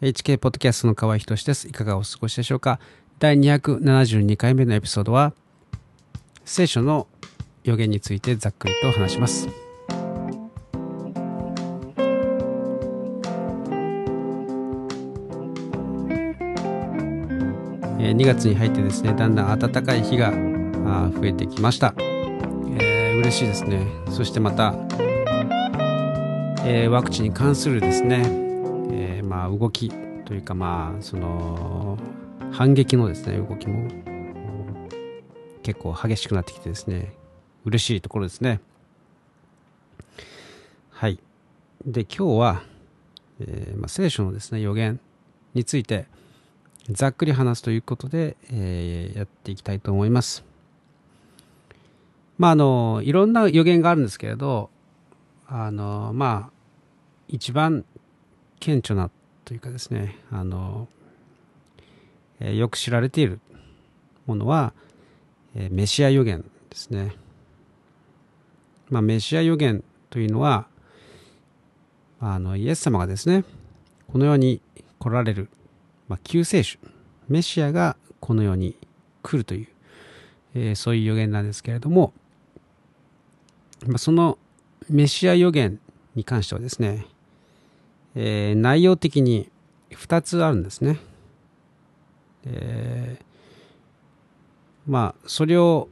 HK ポッドキャストの河合仁です。いかがお過ごしでしょうか？第272回目のエピソードは、聖書の予言についてざっくりと話します。えー2月に入ってですね、だんだん暖かい日が増えてきました。えー嬉しいですね。そしてまた、えーワクチンに関するですね、あ動きというかまあその反撃のですね動きも結構激しくなってきてですね嬉しいところですね。はい。で今日は、えーまあ、聖書のですね予言についてざっくり話すということで、えーやっていきたいと思います。まああのいろんな予言があるんですけれどあのまあ一番顕著なというかですねあの、えよく知られているものは、えメシア予言ですね、まあ、メシア予言というのはあのイエス様がですねこの世に来られる、まあ、救世主メシアがこの世に来るという、えーそういう予言なんですけれども、まあ、そのメシア予言に関してはですねえー内容的に2つあるんですね。えーまあそれを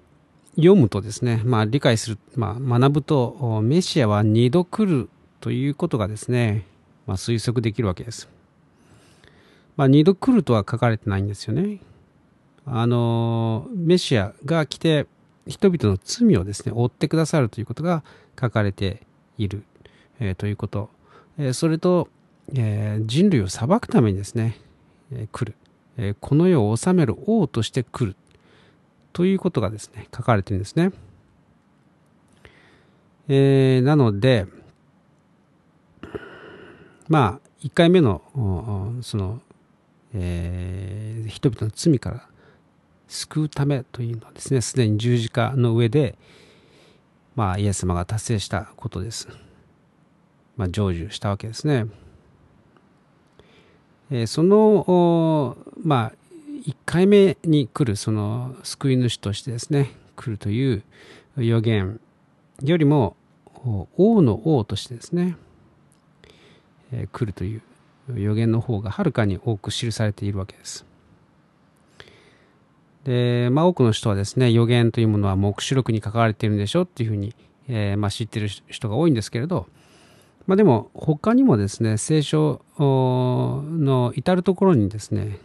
読むとですね、まあ、理解する、まあ、学ぶとメシアは2度来るということがですね、まあ、推測できるわけです。まあ、2度来るとは書かれてないんですよね。あのメシアが来て人々の罪をですね追ってくださるということが書かれている、えーということえーそれと、えー人類を裁くためにですね、えー来る、えーこの世を治める王として来るということがですね書かれてるんですね、えーなのでまあ1回目のその、えー人々の罪から救うためというのはですねすでに十字架の上でまあイエス様が達成したことです。まあ、成就したわけですね。えその、まあ、1回目に来るその救い主としてですね、来るという予言よりも、王の王としてですね、え来るという予言の方がはるかに多く記されているわけです。で、まあ、多くの人はですね、予言というものは黙示録に書かれているんでしょうっていうふうに、えーまあ、知ってる人が多いんですけれど、まあ、でも他にもですね聖書の至る所にですね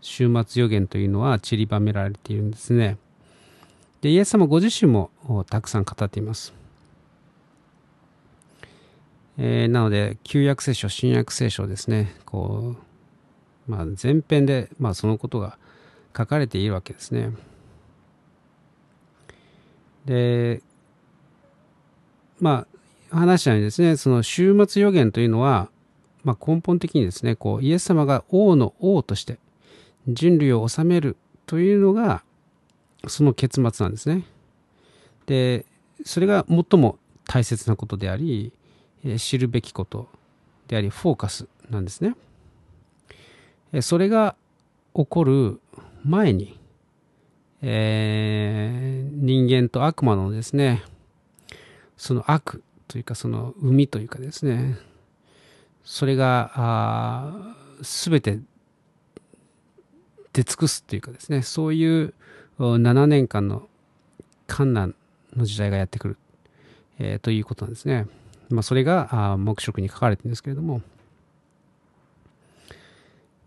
終末予言というのは散りばめられているんですね。でイエス様ご自身もたくさん語っています、えーなので旧約聖書新約聖書ですねこう、まあ、前編で、まあ、そのことが書かれているわけですね。でまあ話したようにですねその終末予言というのは、まあ、根本的にですねこうイエス様が王の王として人類を治めるというのがその結末なんですね。でそれが最も大切なことであり知るべきことでありフォーカスなんですね。それが起こる前に、えー人間と悪魔のですねその悪というかその海というかですね。それがあ全て出尽くすというかですね。そういう7年間の観難の時代がやってくる、えーということなんですね。まあ、それがあ黙示録に書かれてるんですけれども、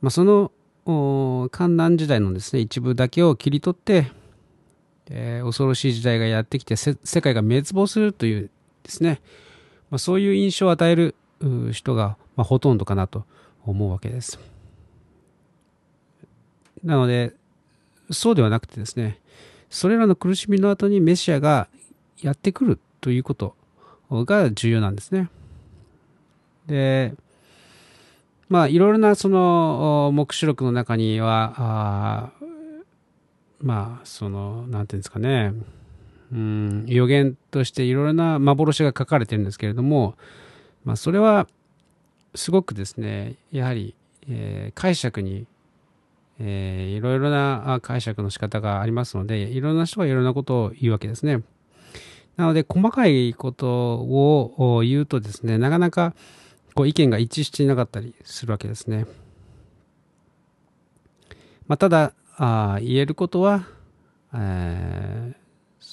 まあ、その観難時代のですね一部だけを切り取って、えー恐ろしい時代がやってきて世界が滅亡するというですね、まあ、そういう印象を与える人が、まあ、ほとんどかなと思うわけです。なのでそうではなくてですねそれらの苦しみの後にメシアがやってくるということが重要なんですね。でまあいろいろなその黙示録の中にはあまあそのなんていうんですかね予言としていろいろな幻が書かれてるんですけれども、まあ、それはすごくですねやはり、えー、解釈に、えー、いろいろな解釈の仕方がありますので、いろんな人がいろんなことを言うわけですね。なので、細かいことを言うとですね、なかなかこう意見が一致していなかったりするわけですね。まあ、ただあ、言えることは、えー、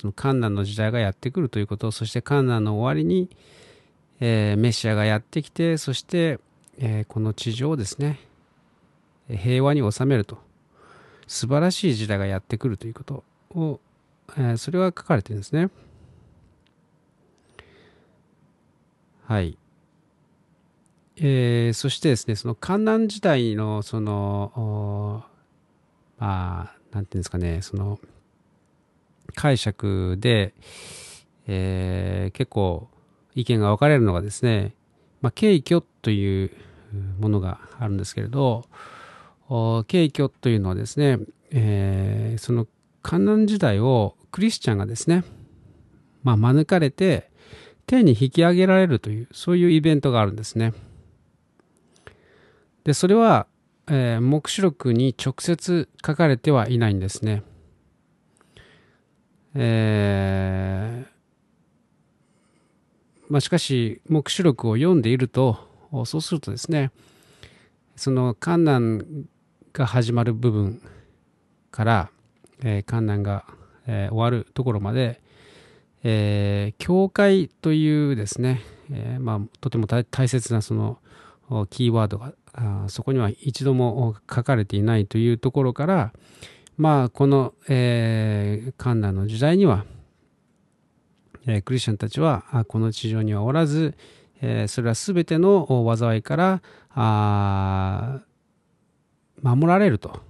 その観難の時代がやってくるということ、そして観難の終わりに、えー、メシアがやってきて、そして、えー、この地上をですね、平和に収めると。素晴らしい時代がやってくるということを、えー、それは書かれてるんですね。はい。えー、そしてですね、その観覧時代の、その、まあ、なんていうんですかね、その、解釈で、えー、結構意見が分かれるのがですね、まあ、敬虚というものがあるんですけれど、敬虚というのはですね、えー、その観覧時代をクリスチャンがですね、まあ、免れて天に引き上げられるという、そういうイベントがあるんですね。で、それは、えー、目視録に直接書かれてはいないんですね。えー、まあ、しかし、目視録を読んでいると、そうするとですね、その観難が始まる部分から、えー、観難が、えー、終わるところまで、えー、教会というですね、えーまあ、とても大切なそのキーワードがあそこには一度も書かれていないというところから、まあ、この、えー、カンナの時代には、えー、クリスチャンたちはこの地上にはおらず、えー、それは全ての災いからあ守られると、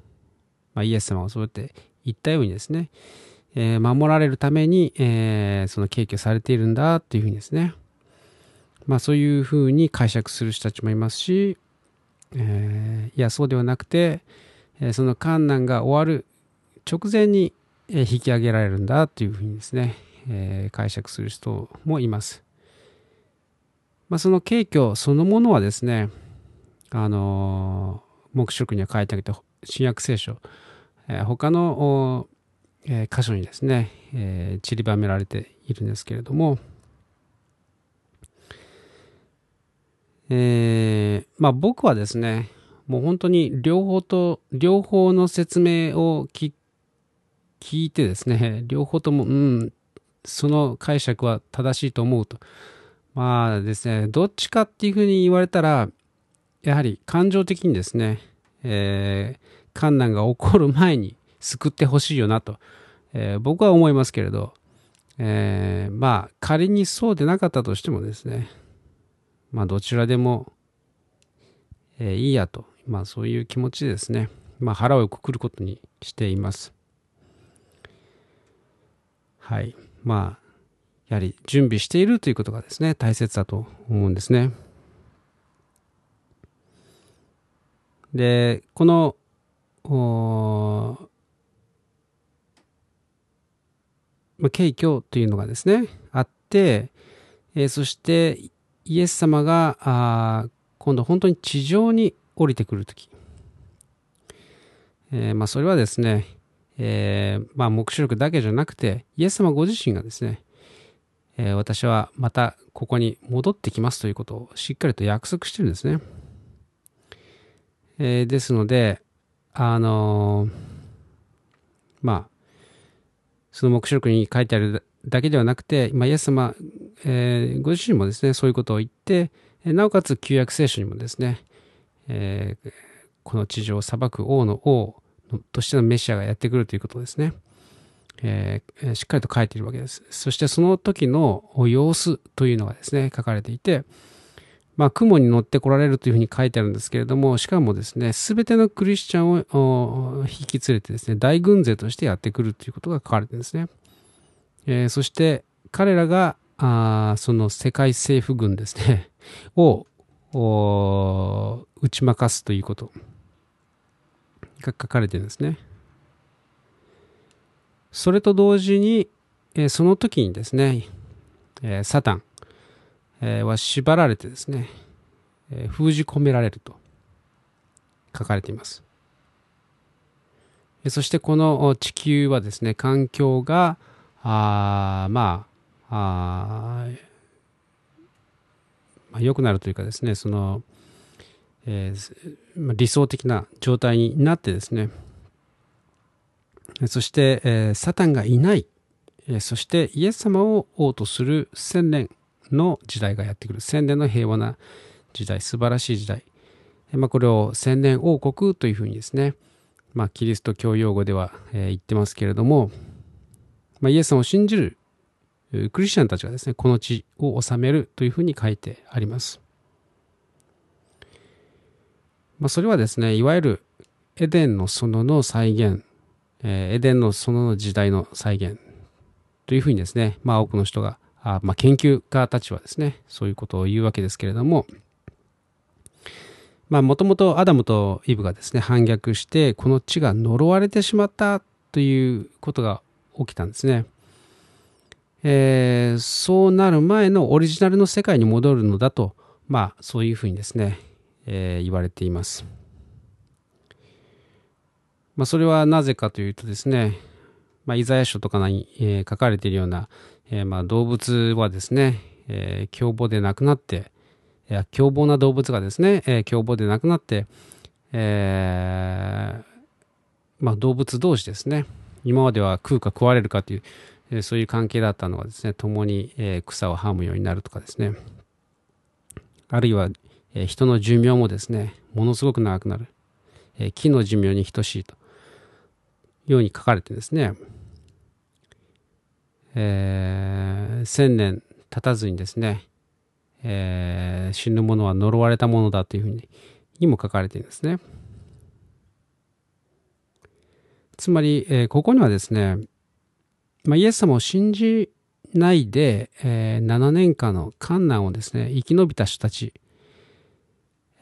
まあ、イエス様がそうやって言ったようにですね、えー、守られるために、えー、その敬虚されているんだっていうふうにですね、まあそういうふうに解釈する人たちもいますし、えー、いやそうではなくて、え、その観難が終わる直前に、え、引き上げられるんだというふうにですね、えー、解釈する人もいます。まあ、その景挙そのものはですね、あのー、黙示録には書いてあげた新約聖書、えー、他の、えー、箇所にですね、えー、散りばめられているんですけれども、えー、まあ僕はですね、もう本当に両方と、両方の説明を聞聞いてですね、両方とも、うん、その解釈は正しいと思うと。まあですね、どっちかっていうふうに言われたら、やはり感情的にですね、えー、観難が起こる前に救ってほしいよなと、えー、僕は思いますけれど、えー、まあ仮にそうでなかったとしてもですね、まあどちらでも、えー、いいやと、まあそういう気持ちでですね、まあ腹をくくることにしています。はい。まあ、やはり準備しているということがですね、大切だと思うんですね。で、この、まあ、敬虚というのがですね、あって、えー、そしてイエス様があ今度本当に地上に降りてくるとき、えー、まあ、それはですね、えー、まあ、目視録だけじゃなくて、イエス様ご自身がですね、えー、私はまたここに戻ってきますということをしっかりと約束してるんですね。えー、ですので、あのまあ、その目視録に書いてあるだけではなくて、まあ、イエス様、えー、ご自身もですね、そういうことを言って、なおかつ旧約聖書にもですね、え、この地上を裁く王の王としてのメシアがやってくるということですね、えー、しっかりと書いているわけです。そしてその時の様子というのがですね、書かれていて、まあ、雲に乗ってこられるというふうに書いてあるんですけれども、しかもですね、すべてのクリスチャンを引き連れてですね、大軍勢としてやってくるということが書かれてるんですね。えー、そして彼らがあその世界政府軍ですね を打ち負かすということが書かれてるんですね。それと同時に、えー、その時にですね、えー、サタン、えー、は縛られてですね、え封じ込められると。書かれています。そしてこの地球はですね、環境が、あまあ、あまあ、良くなるというかですね、その、えー、理想的な状態になってですね、そして、えー、サタンがいない、えー、そしてイエス様を王とする千年の時代がやってくる。千年の平和な時代、素晴らしい時代。えまあ、これを千年王国というふうにですね、まあ、キリスト教用語では、え、言ってますけれども、まあ、イエス様を信じるクリスチャンたちがですね、この地を治めるというふうに書いてあります。まあ、それはですね、いわゆるエデンの園の再現、えー、エデンの園の時代の再現というふうにですね、まあ多くの人が、あまあ、研究家たちはですね、そういうことを言うわけですけれども、まあもともとアダムとイブがですね、反逆して、この地が呪われてしまったということが起きたんですね。えー、そうなる前のオリジナルの世界に戻るのだと、まあそういうふうにですね、えー、言われています。まあそれはなぜかというとですね、まあ、イザヤ書とかに、えー、書かれているような、えー、まあ動物はですね、えー、凶暴でなくなって、いや凶暴な動物がですね、えー、凶暴でなくなって、えー、まあ動物同士ですね、今までは食うか食われるかという、えー、そういう関係だったのがですね、共に、えー、草をはむようになるとかですね、あるいは、え、人の寿命もですね、ものすごく長くなる、え、木の寿命に等しいとように書かれてですね、えー、千年経たずにですね、えー、死ぬ者は呪われたものだというふうににも書かれているんですね。つまり、えー、ここにはですね、まあ、イエス様を信じないで、えー、7年間の観難をですね、生き延びた人たち、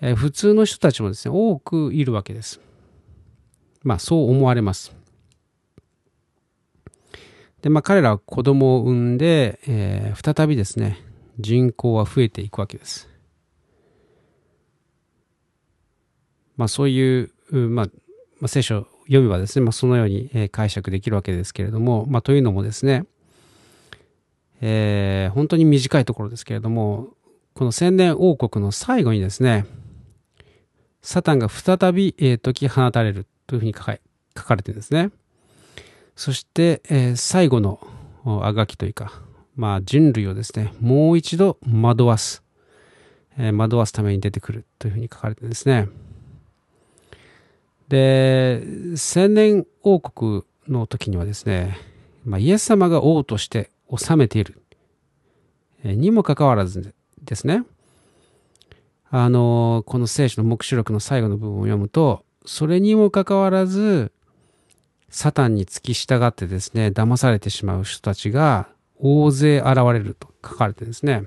え、普通の人たちもですね、多くいるわけです。まあ、そう思われます。で、まあ、彼らは子供を産んで、えー、再びですね、人口は増えていくわけです。まあ、そういう、まあ、ま、聖書読めばですね、まあ、そのように解釈できるわけですけれども、まあ、というのもですね、えー、本当に短いところですけれども、この千年王国の最後にですね、サタンが再び、えー、解き放たれるというふうに書か書かれてるんですね。そして、えー、最後のあがきというか、まあ、人類をですね、もう一度惑わす、えー、惑わすために出てくるというふうに書かれてるんですね。で、千年王国の時にはですね、まあ、イエス様が王として治めている、え、にもかかわらずですね、あの、この聖書の黙示録の最後の部分を読むと、それにもかかわらず、サタンに付き従ってですね、騙されてしまう人たちが大勢現れると書かれてですね、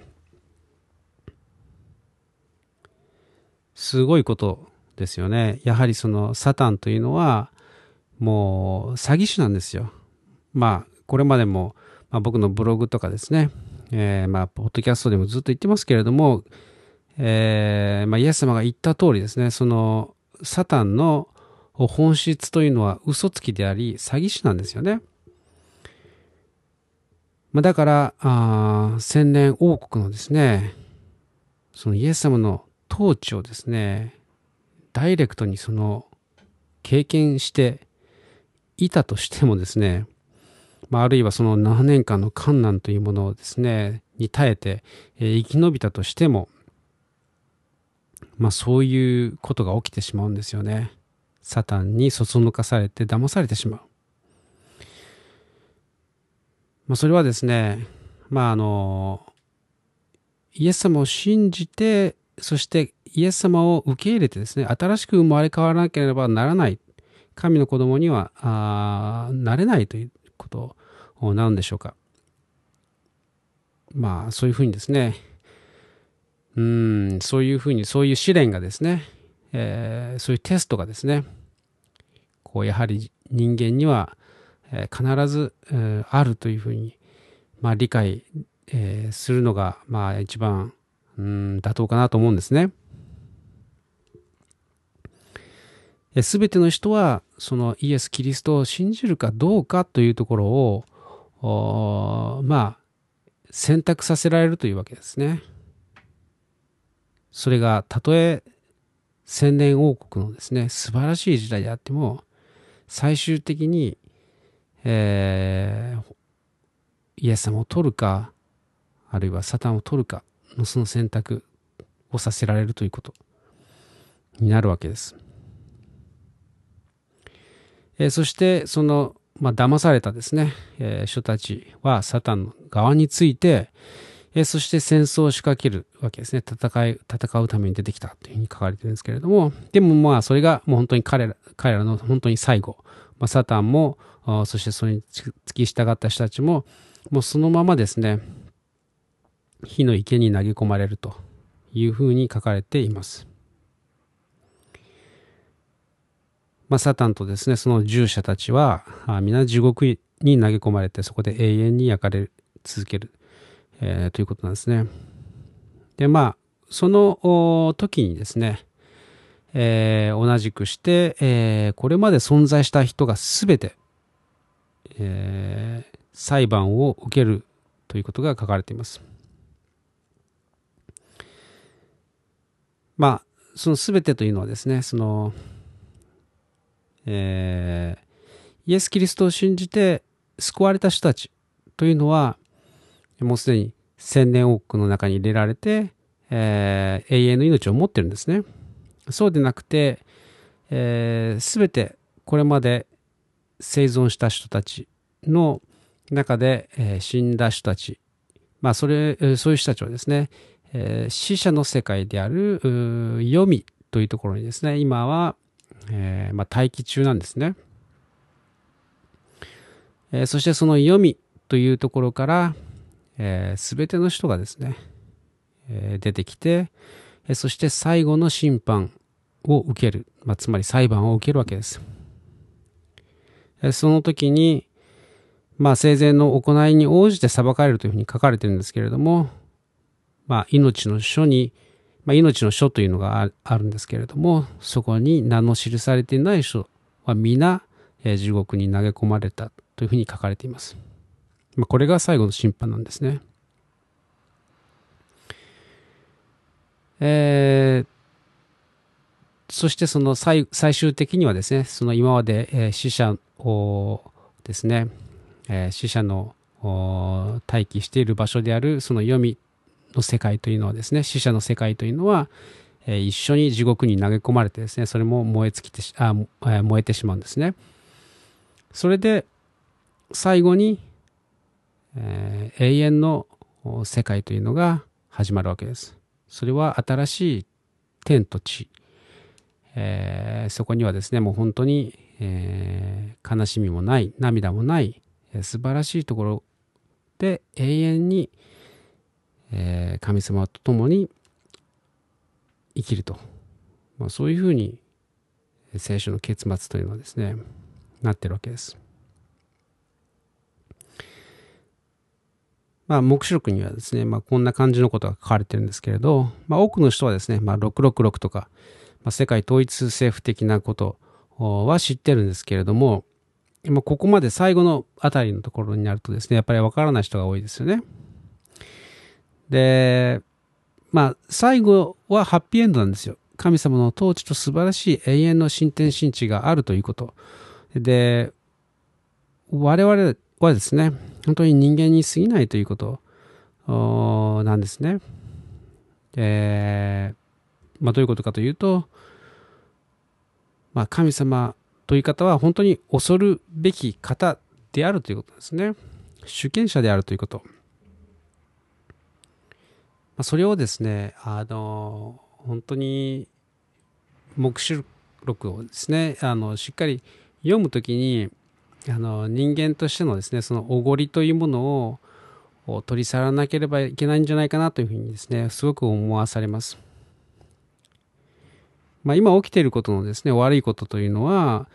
すごいことですよね。やはりそのサタンというのは、もう詐欺師なんですよ。まあ、これまでも、まあ、僕のブログとかですね、えー、まあ、ポッドキャストでもずっと言ってますけれども、えー、まあ、イエス様が言った通りですね、その、サタンの本質というのは嘘つきであり、詐欺師なんですよね。まあ、だから、あ千年王国のですね、そのイエス様の統治をですね、ダイレクトにその経験していたとしてもですね、まあ、あるいはその7年間の観難というものをですね、に耐えて、え、生き延びたとしても、まあそういうことが起きてしまうんですよね。サタンにそそのかされて騙されてしまう。まあそれはですね、まああの、イエス様を信じて、そしてイエス様を受け入れてですね、新しく生まれ変わらなければならない。神の子供にはあなれないということなんでしょうか。まあ、そういうふうにですね、うん、そういうふうに、そういう試練がですね、えー、そういうテストがですね、こう、やはり人間には、えー、必ず、えー、あるというふうに、まあ、理解、えー、するのが、まあ、一番、うん、妥当かなと思うんですね。すべての人はそのイエス・キリストを信じるかどうかというところを、まあ、選択させられるというわけですね。それがたとえ千年王国のですね、素晴らしい時代であっても、最終的に、えー、イエス様を取るか、あるいはサタンを取るかのその選択をさせられるということになるわけです。えー、そしてその、まあ、騙されたですね、えー、人たちはサタンの側について、え、そして戦争を仕掛けるわけですね。戦い、戦うために出てきたというふうに書かれてるんですけれども、でもまあそれがもう本当に彼ら、彼らの本当に最後、まあ、サタンも、そしてそれに付き従った人たちも、もうそのままですね、火の池に投げ込まれるというふうに書かれています。まあ、サタンとですね、その従者たちは、皆地獄に投げ込まれて、そこで永遠に焼かれ続ける、えー、ということなんですね。で、まあ、その時にですね、えー、同じくして、えー、これまで存在した人が全て、えー、裁判を受けるということが書かれています。まあ、その全てというのはですね、その、え、イエス・キリストを信じて救われた人たちというのは、もうすでに千年王国の中に入れられて、えー、永遠の命を持ってるんですね。そうでなくて、す、えー、てこれまで生存した人たちの中で、えー、死んだ人たち、まあ、それ、そういう人たちはですね、えー、死者の世界である、読みというところにですね、今は、えー、まあ、待機中なんですね。え、そしてその読みというところから、えー、全ての人がですね、えー、出てきて、え、そして最後の審判を受ける、まあ、つまり裁判を受けるわけです。え、その時に、まあ、生前の行いに応じて裁かれるというふうに書かれてるんですけれども、まあ、命の書に、まあ、命の書というのがあるんですけれども、そこに名の記されていない人は皆、えー、地獄に投げ込まれたというふうに書かれています。ま、これが最後の審判なんですね。えー、そしてその最最終的にはですね、その今まで、えー、死者をですね、えー、死者の待機している場所であるその読みの世界というのはですね、死者の世界というのは、えー、一緒に地獄に投げ込まれてですね、それも燃え尽きてあえ、燃えてしまうんですね。それで、最後に、えー、永遠の世界というのが始まるわけです。それは新しい天と地。えー、そこにはですね、もう本当に、えー、悲しみもない、涙もない、えー、素晴らしいところで永遠に、え、神様と共に生きると。まあ、そういうふうに聖書の結末というのはですね、なってるわけです。まあ、目視録にはですね、まあ、こんな感じのことが書かれてるんですけれど、まあ、多くの人はですね、まあ、666とか、まあ、世界統一政府的なことは知ってるんですけれども、まあ、ここまで最後のあたりのところになるとですね、やっぱりわからない人が多いですよね。で、まあ、最後はハッピーエンドなんですよ。神様の統治と素晴らしい永遠の進展神地があるということ。で、我々こはですね、本当に人間に過ぎないということなんですね。えー、まあ、どういうことかというと、まあ、神様という方は本当に恐るべき方であるということですね。主権者であるということ。まあ、それをですね、あの、本当に、目視録をですね、あの、しっかり読むときに、あの人間としてのですねそのおごりというものを取り去らなければいけないんじゃないかなというふうにですねすごく思わされます。まあ、今起きていることのですね悪いことというのは、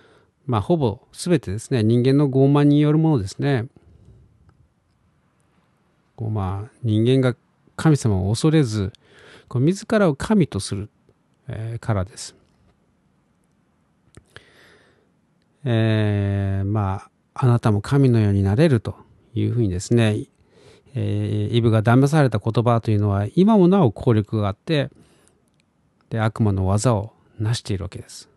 まあ、ほぼ全てですね人間の傲慢によるものですね。こうまあ人間が神様を恐れずこう自らを神とする、えー、からです。えー、まあ、あなたも神のようになれるというふうにですね、えー、イブが騙された言葉というのは今もなお効力があって、で、悪魔の技を成しているわけです。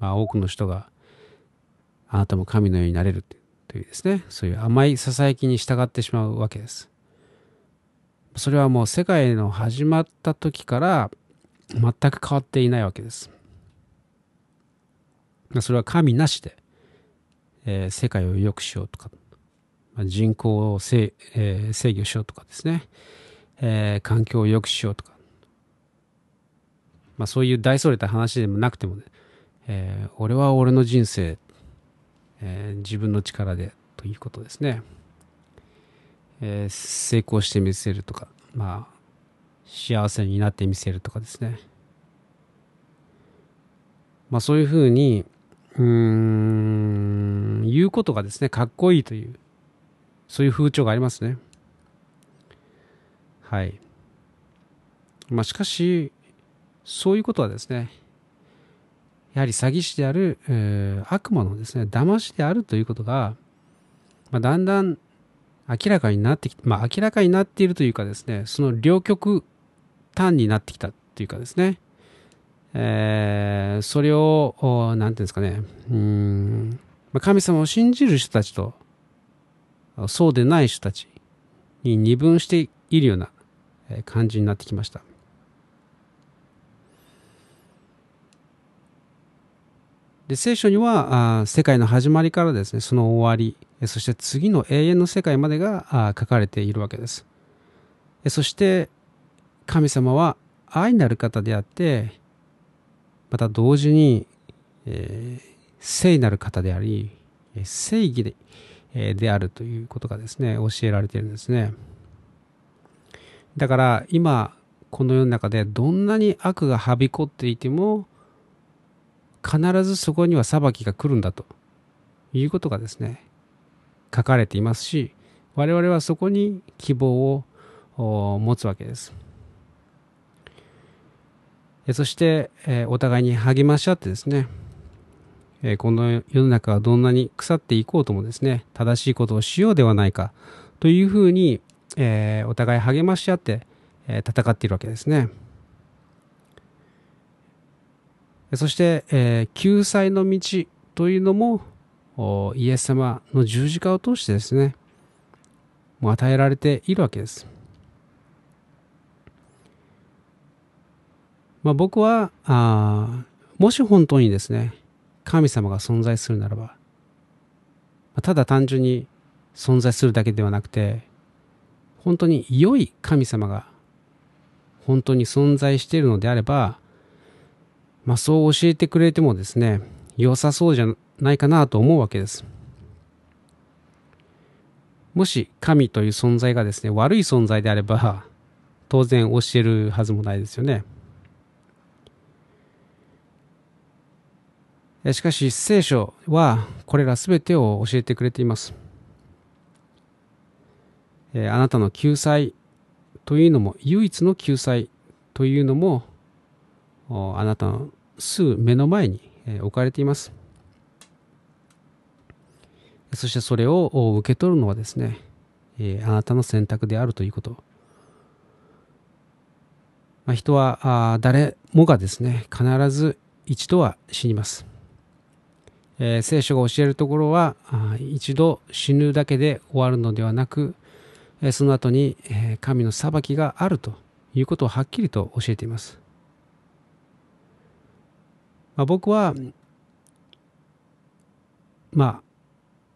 まあ、多くの人があなたも神のようになれるというですね、そういう甘い囁きに従ってしまうわけです。それはもう世界の始まった時から全く変わっていないわけです。それは神なしで、えー、世界を良くしようとか、まあ、人口を制,、えー、制御しようとかですね、えー、環境を良くしようとか、まあ、そういう大それた話でもなくてもね、えー、俺は俺の人生、えー、自分の力でということですね、えー、成功してみせるとか、まあ、幸せになってみせるとかですね。まあそういうふうに、うーん、言うことがですね、かっこいいという、そういう風潮がありますね。はい。まあしかし、そういうことはですね、やはり詐欺師である、えー、悪魔のですね、騙しであるということが、まあ、だんだん明らかになってきてまあ明らかになっているというかですね、その両極端になってきたというかですね、えー、それを、なんていうんですかね、うん、神様を信じる人たちと、そうでない人たちに二分しているような感じになってきました。で聖書にはあ世界の始まりからですねその終わりそして次の永遠の世界までがあ書かれているわけです。そして神様は愛なる方であってまた同時に、えー、聖なる方であり正義で,、えー、であるということがですね教えられているんですねだから今この世の中でどんなに悪がはびこっていても必ずそこには裁きが来るんだということがですね書かれていますし我々はそこに希望を持つわけです。そして、えお互いに励まし合ってですね、えこの世の中はどんなに腐っていこうともですね、正しいことをしようではないかというふうに、えお互い励まし合って、え戦っているわけですね。そして、え救済の道というのもイエス様の十字架を通してですね、もう与えられているわけです。まあ、僕はあもし本当にですね神様が存在するならばただ単純に存在するだけではなくて本当に良い神様が本当に存在しているのであれば、まあ、そう教えてくれてもですね良さそうじゃないかなと思うわけです。もし神という存在がですね悪い存在であれば当然教えるはずもないですよね。しかし聖書はこれらすべてを教えてくれています。あなたの救済というのも唯一の救済というのもあなたのすぐ目の前に置かれています。そしてそれを受け取るのはですね、あなたの選択であるということ。ま、人は誰もがですね、必ず一度は死にます。えー、聖書が教えるところは一度死ぬだけで終わるのではなく、その後に、神の裁きがあるということをはっきりと教えています。まあ、僕はまあ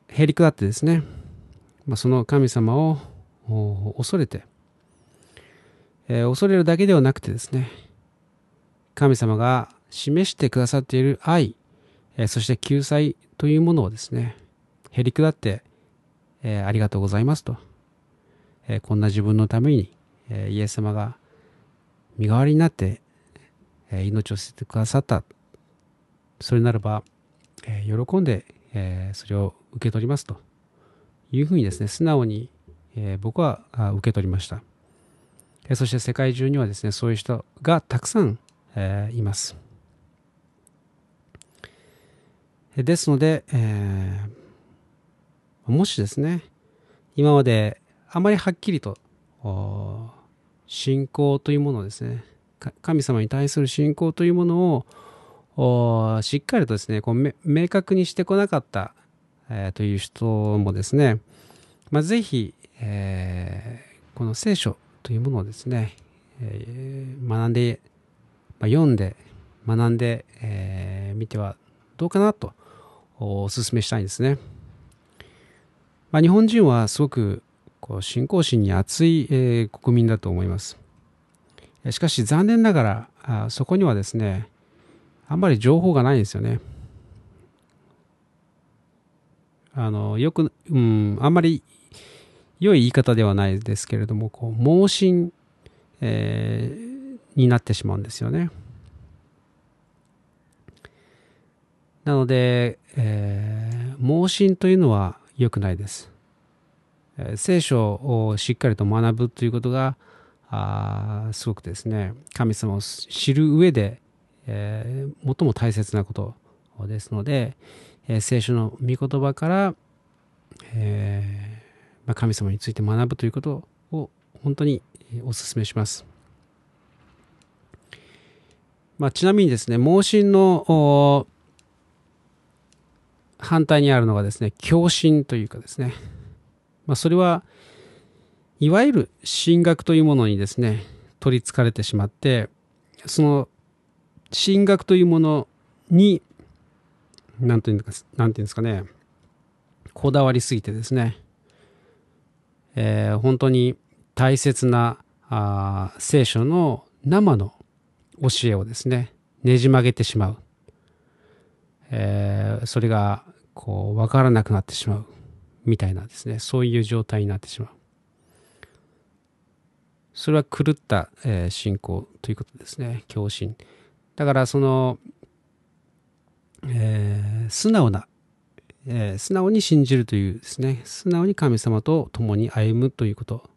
へりくだってですね、まあ、その神様を恐れて、えー、恐れるだけではなくてですね神様が示してくださっている愛えそして救済というものをですね、へりくだって、えありがとうございますと、えこんな自分のために、えイエス様が身代わりになって、え命を捨ててくださった。それならば、え喜んで、えそれを受け取りますというふうにですね、素直に、え僕は受け取りました。そして世界中にはですね、そういう人がたくさん、えいます。ですので、えー、もしですね、今まであまりはっきりと、信仰というものですね、神様に対する信仰というものをしっかりとですね、こう明確にしてこなかった、えー、という人もですね、まあ、ぜひ、えー、この聖書というものをですね、えー、学んで、まあ、読んで、学んでみ、えー、てはどうかなとお勧めしたいんですね。まあ、日本人はすごくこう信仰心に熱い、えー、国民だと思います。しかし残念ながらあそこにはですね、あんまり情報がないんですよね。あの、よく、うん、あんまり良い言い方ではないですけれども、こう、盲信、えー、になってしまうんですよね。なので、えー、盲信というのは良くないです。聖書をしっかりと学ぶということが、あすごくですね、神様を知る上で、えー、最も大切なことですので、えー、聖書の御言葉から、えーまあ、神様について学ぶということを本当にお勧めします。まあ、ちなみにですね、盲信の反対にあるのがですね、共振というかですね、まあ、それは、いわゆる神学というものにですね、取りつかれてしまって、その神学というものに、なんていうんですか、なんていうんですかね、こだわりすぎてですね、えー、本当に大切なあ聖書の生の教えをですね、ねじ曲げてしまう。えー、それがこう分からなくなってしまうみたいなですね。そういう状態になってしまう。それは狂った、えー、信仰ということですね。共振だからその、えー、素直な、えー、素直に信じるというですね。素直に神様と共に歩むということ。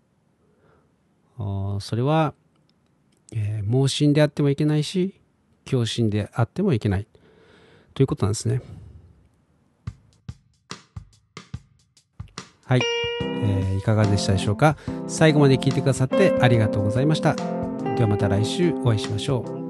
それは、え、盲信であってもいけないし共振であってもいけない。ということなんですね。はい、えー、いかがでしたでしょうか？最後まで聞いてくださってありがとうございました。ではまた来週お会いしましょう。